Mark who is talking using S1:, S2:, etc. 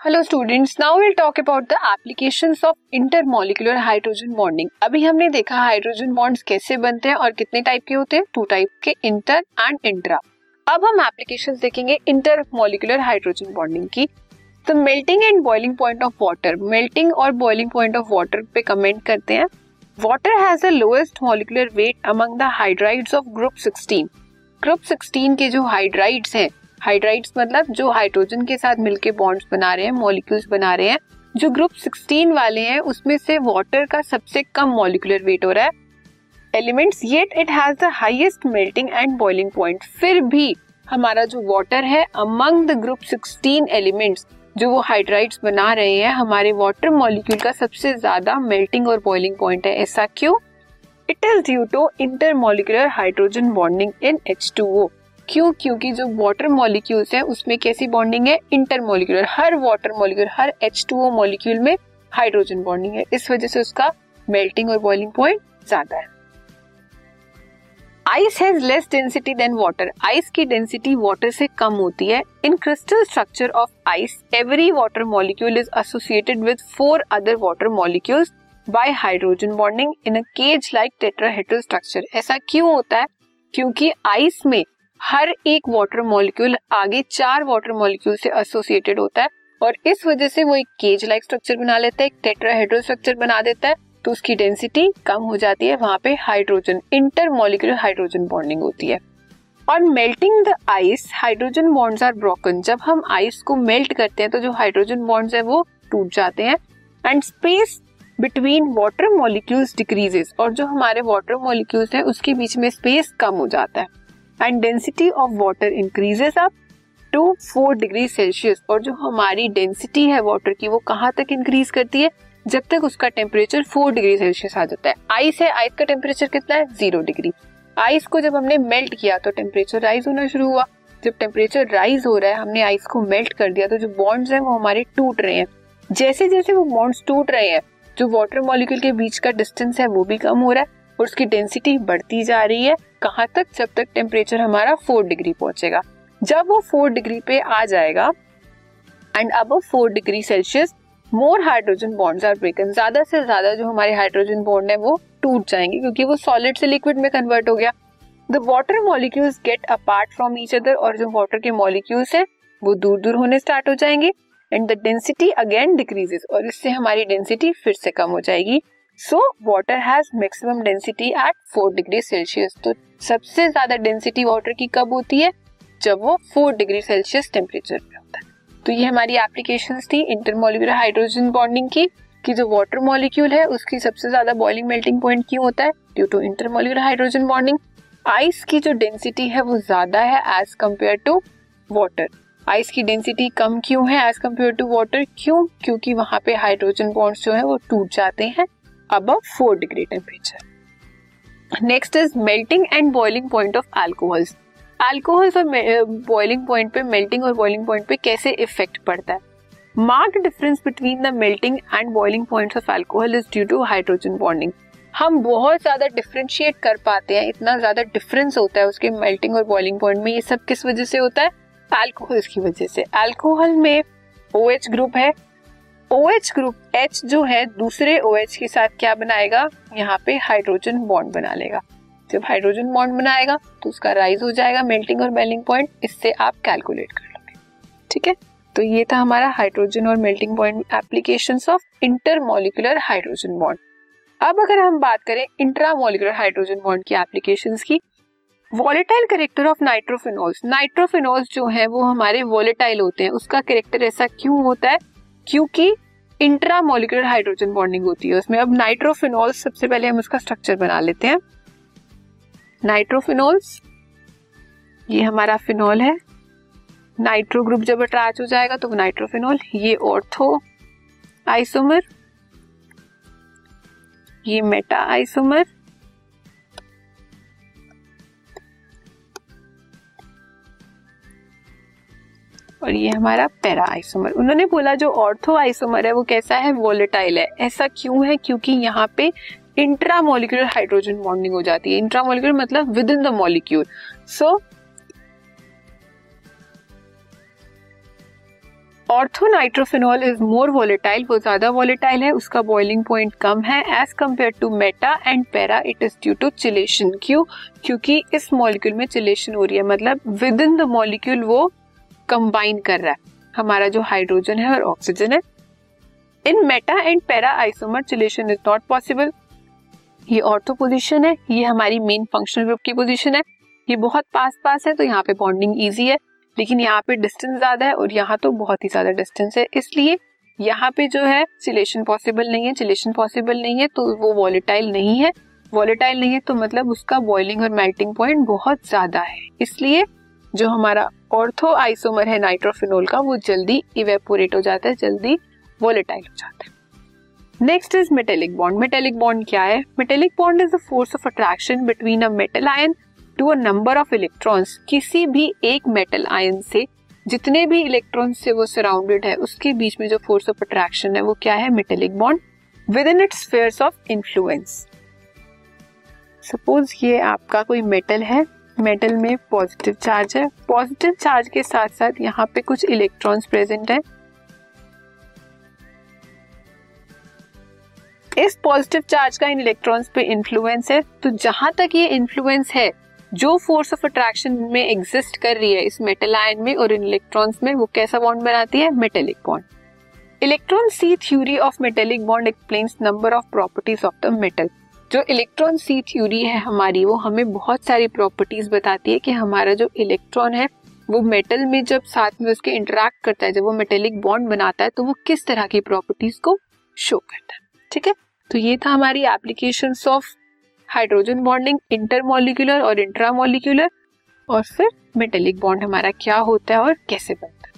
S1: Hello students now will talk about the applications of intermolecular hydrogen bonding अभी हमने देखा hydrogen bonds कैसे बनते हैं और कितने टाइप के होते हैं? टू टाइप के इंटर एंड इंट्रा अब हम एप्लीकेशन देखेंगे इंटरमोलिकुलर हाइड्रोजन बॉन्डिंग की. तो melting and boiling point of water melting और बॉइलिंग पॉइंट ऑफ़ वाटर पे कमेंट करते हैं. Water has the lowest molecular weight among the hydrides of group 16 group 16 के जो हाइड्राइड्स हैं हाइड्राइड्स मतलब जो हाइड्रोजन के साथ मिलके बॉन्ड्स बना रहे हैं मॉलिक्यूल्स बना रहे हैं, जो ग्रुप 16 वाले हैं, उसमें से वाटर का सबसे कम मॉलिकुलर वेट हो रहा है। Elements yet it has the highest melting and boiling point फिर भी हमारा जो वाटर है अमंग द ग्रुप 16 एलिमेंट्स जो वो हाइड्राइड्स बना रहे हैं, हमारे वाटर मॉलिक्यूल का सबसे ज़्यादा मेल्टिंग और बॉइलिंग पॉइंट है। ऐसा क्यों? It is due to inter intermolecular hydrogen bonding in H2O क्यों? क्योंकि जो वाटर मॉलिक्यूल्स हैं, उसमें कैसी बॉन्डिंग है? इंटरमोलिकुलर हर वाटर मॉलिक्यूल हर H2O मॉलिक्यूल में हाइड्रोजन बॉन्डिंग है। इस वजह से उसका मेल्टिंग और बॉइलिंग पॉइंट ज़्यादा है। Ice has less density than water ice की डेंसिटी वाटर से कम होती है। In crystal structure of ice every water molecule is associated with four other water molecules by hydrogen bonding in a cage like tetrahedral structure ऐसा क्यों होता है? क्योंकि आइस में हर एक वाटर मॉलिक्यूल आगे चार वाटर मॉलिक्यूल से एसोसिएटेड होता है और इस वजह से वो एक केज लाइक स्ट्रक्चर बना लेता है, एक टेट्राहेड्रल स्ट्रक्चर बना देता है तो उसकी डेंसिटी कम हो जाती है। वहाँ पे hydrogen inter molecular hydrogen bonding होती है। और melting the ice hydrogen bonds are broken जब हम आइस को मेल्ट करते हैं तो जो हाइड्रोजन बॉन्ड्स है, वो टूट जाते हैं। And space between water molecules decreases और जो हमारे वाटर मॉलिक्यूल्स हैं, उसके बीच में स्पेस कम हो जाता है। And density of water increases up to four degree Celsius और जो हमारी डेंसिटी है वाटर की, वो कहाँ तक इंक्रीज करती है? जब तक उसका टेम्परेचर फोर डिग्री सेल्सियस आ जाता है। आइस है आइस का टेम्परेचर कितना है? ज़ीरो डिग्री आइस को जब हमने मेल्ट किया तो टेम्परेचर राइज होना शुरू हुआ। जब टेम्परेचर राइज हो रहा है, हमने आइस को मेल्ट कर दिया तो जो बॉन्ड्स हैं, वो हमारे टूट रहे हैं। जैसे जैसे वो बॉन्ड्स टूट रहे हैं, जो वाटर मॉलिक्यूल के बीच का डिस्टेंस है, वो भी कम हो रहा है। और उसकी डेंसिटी बढ़ती जा रही है। कहाँ तक? जब तक टेम्परेचर हमारा फोर डिग्री पहुंचेगा। जब वो फोर डिग्री पे आ जाएगा एंड अब four degree Celsius more hydrogen bonds are broken ज़्यादा से ज़्यादा जो हमारे हाइड्रोजन बॉन्ड है, वो टूट जाएँगे, क्योंकि वो सॉलिड से लिक्विड में कन्वर्ट हो गया। The water molecules get apart from each other और जो वाटर के मॉलिक्यूल्स हैं, वो दूर दूर होने स्टार्ट हो जाएँगे and the density again decreases और इससे हमारी डेंसिटी फिर से कम हो जाएगी। So water has maximum density at four degree Celsius तो सबसे ज़्यादा डेंसिटी वाटर की कब होती है? जब वो फोर डिग्री सेल्सियस टेम्परेचर पे होता है। तो ये हमारी एप्लीकेशन थी इंटरमोलिकुलर हाइड्रोजन बॉन्डिंग की, कि जो वाटर मॉलिक्यूल है, उसकी सबसे ज़्यादा बॉइलिंग मेल्टिंग पॉइंट क्यों होता है? Due to intermolecular hydrogen bonding ice की जो डेंसिटी है, वो ज़्यादा है as compare to water ice की डेंसिटी कम क्यों है एज कंपेयर टू वाटर क्यों? क्योंकि वहाँ पे हाइड्रोजन बॉन्ड्स जो है, वो टूट जाते हैं। अब four degree temperature next is melting and boiling point of alcohols alcohols और बॉइलिंग पॉइंट पे मेल्टिंग और बॉइलिंग पॉइंट पे कैसे इफ़ेक्ट पड़ता है? Mark difference between the melting and boiling point of alcohol is due to hydrogen bonding हम बहुत ज़्यादा डिफ्रेंशिएट कर पाते हैं, इतना ज़्यादा डिफरेंस होता है उसके मेल्टिंग और बॉइलिंग पॉइंट में, ये सब किस वजह से होता है? एल्कोहल्स की वजह से। एल्कोहल में ओ OH ग्रुप है ओ OH ग्रुप H जो है, दूसरे ओ OH के साथ क्या बनाएगा? यहाँ पे हाइड्रोजन बॉन्ड बना लेगा। जब हाइड्रोजन बॉन्ड बनाएगा तो उसका राइज हो जाएगा मेल्टिंग और मेल्टिंग पॉइंट इससे आप कैलकुलेट कर लोगे। ठीक है? तो ये था हमारा हाइड्रोजन और melting point application of intermolecular hydrogen bond अब अगर हम बात करें इंट्रामोलिकुलर हाइड्रोजन बॉन्ड की एप्लीकेशन की volatile character of nitrophenols nitrophenols जो है, वो हमारे वॉलेटाइल होते हैं। उसका करेक्टर ऐसा क्यों होता है? क्योंकि इंट्रामोलिकुलर हाइड्रोजन बॉन्डिंग होती है उसमें। अब नाइट्रोफिनॉल सबसे पहले हम उसका स्ट्रक्चर बना लेते हैं। नाइट्रोफिनोल्स, ये हमारा फिनॉल है। नाइट्रो ग्रुप जब अटैच हो जाएगा तो नाइट्रोफिनोल, ये ऑर्थो आइसोमर, ये मेटा आइसोमर और ये हमारा पैरा आइसोमर उन्होंने बोला, जो ऑर्थो आइसोमर है, वो कैसा है? वोलेटाइल है। ऐसा क्यों है? क्योंकि यहाँ पे इंट्रामोलिकुलर हाइड्रोजन बॉन्डिंग हो जाती है। इंट्रामोलिकुलर मतलब within the molecule so orthonitrophenol is more volatile वो ज़्यादा वॉलेटाइल है, उसका बॉइलिंग पॉइंट कम है। As compare to meta and para it is due to chelation क्यों? क्योंकि इस मॉलिक्यूल में चिलेशन हो रही है। मतलब विद इन द मॉलिक्यूल वो कंबाइन कर रहा है। हमारा जो हाइड्रोजन है और ऑक्सीजन है। In meta and para isomer chelation is not possible ये ऑर्थो पोजिशन है, ये हमारी मेन फंक्शनल ग्रुप की पोजिशन है। ये बहुत पास पास है तो यहाँ पे बॉन्डिंग ईजी है। लेकिन यहाँ पे डिस्टेंस ज़्यादा है और यहाँ तो बहुत ही ज़्यादा डिस्टेंस है। इसलिए यहाँ पे जो है चिलेशन पॉसिबल नहीं है चिलेशन पॉसिबल नहीं है तो वो वॉलेटाइल नहीं है। वॉलेटाइल नहीं है तो मतलब उसका बॉइलिंग और मेल्टिंग पॉइंट बहुत ज़्यादा है। इसलिए जो हमारा ऑर्थो आइसोमर है नाइट्रोफिनोल का, वो जल्दी इवेपोरेट हो जाता है, जल्दी वॉलेटाइल हो जाता है। Next is metallic bond metallic bond क्या है? Metallic bond is the force of attraction between a metal ion to a number of electrons किसी भी एक मेटल आयन से, जितने भी इलेक्ट्रॉन से वो सराउंडेड है, उसके बीच में जो फोर्स ऑफ़ अट्रैक्शन है, वो क्या है? Metallic bond within its spheres of influence suppose ये आपका कोई मेटल है मेटल में पॉजिटिव चार्ज है। पॉजिटिव चार्ज के साथ साथ यहाँ पे कुछ इलेक्ट्रॉन्स प्रेजेंट है। इस पॉजिटिव चार्ज का इन इलेक्ट्रॉन्स पे इन्फ्लुएंस है। तो जहाँ तक ये इन्फ्लुएंस है, जो फोर्स ऑफ़ अट्रैक्शन में एग्जिस्ट कर रही है, इस मेटल आयन में और इन इलेक्ट्रॉन्स में, वो कैसा बॉन्ड बनाती है? Metallic bond electron sea theory of metallic bond explains number of properties of the metal जो इलेक्ट्रॉन सी थ्योरी है हमारी, वो हमें बहुत सारी प्रॉपर्टीज़ बताती है कि हमारा जो इलेक्ट्रॉन है, वो मेटल में जब साथ में उसके इंटरेक्ट करता है, जब वो मेटेलिक बॉन्ड बनाता है तो वो किस तरह की प्रॉपर्टीज़ को शो करता है? ठीक है? तो ये था हमारी application of hydrogen bonding intermolecular और इंट्रामोलिकुलर और फिर मेटेलिक बॉन्ड हमारा क्या होता है और कैसे बनता है?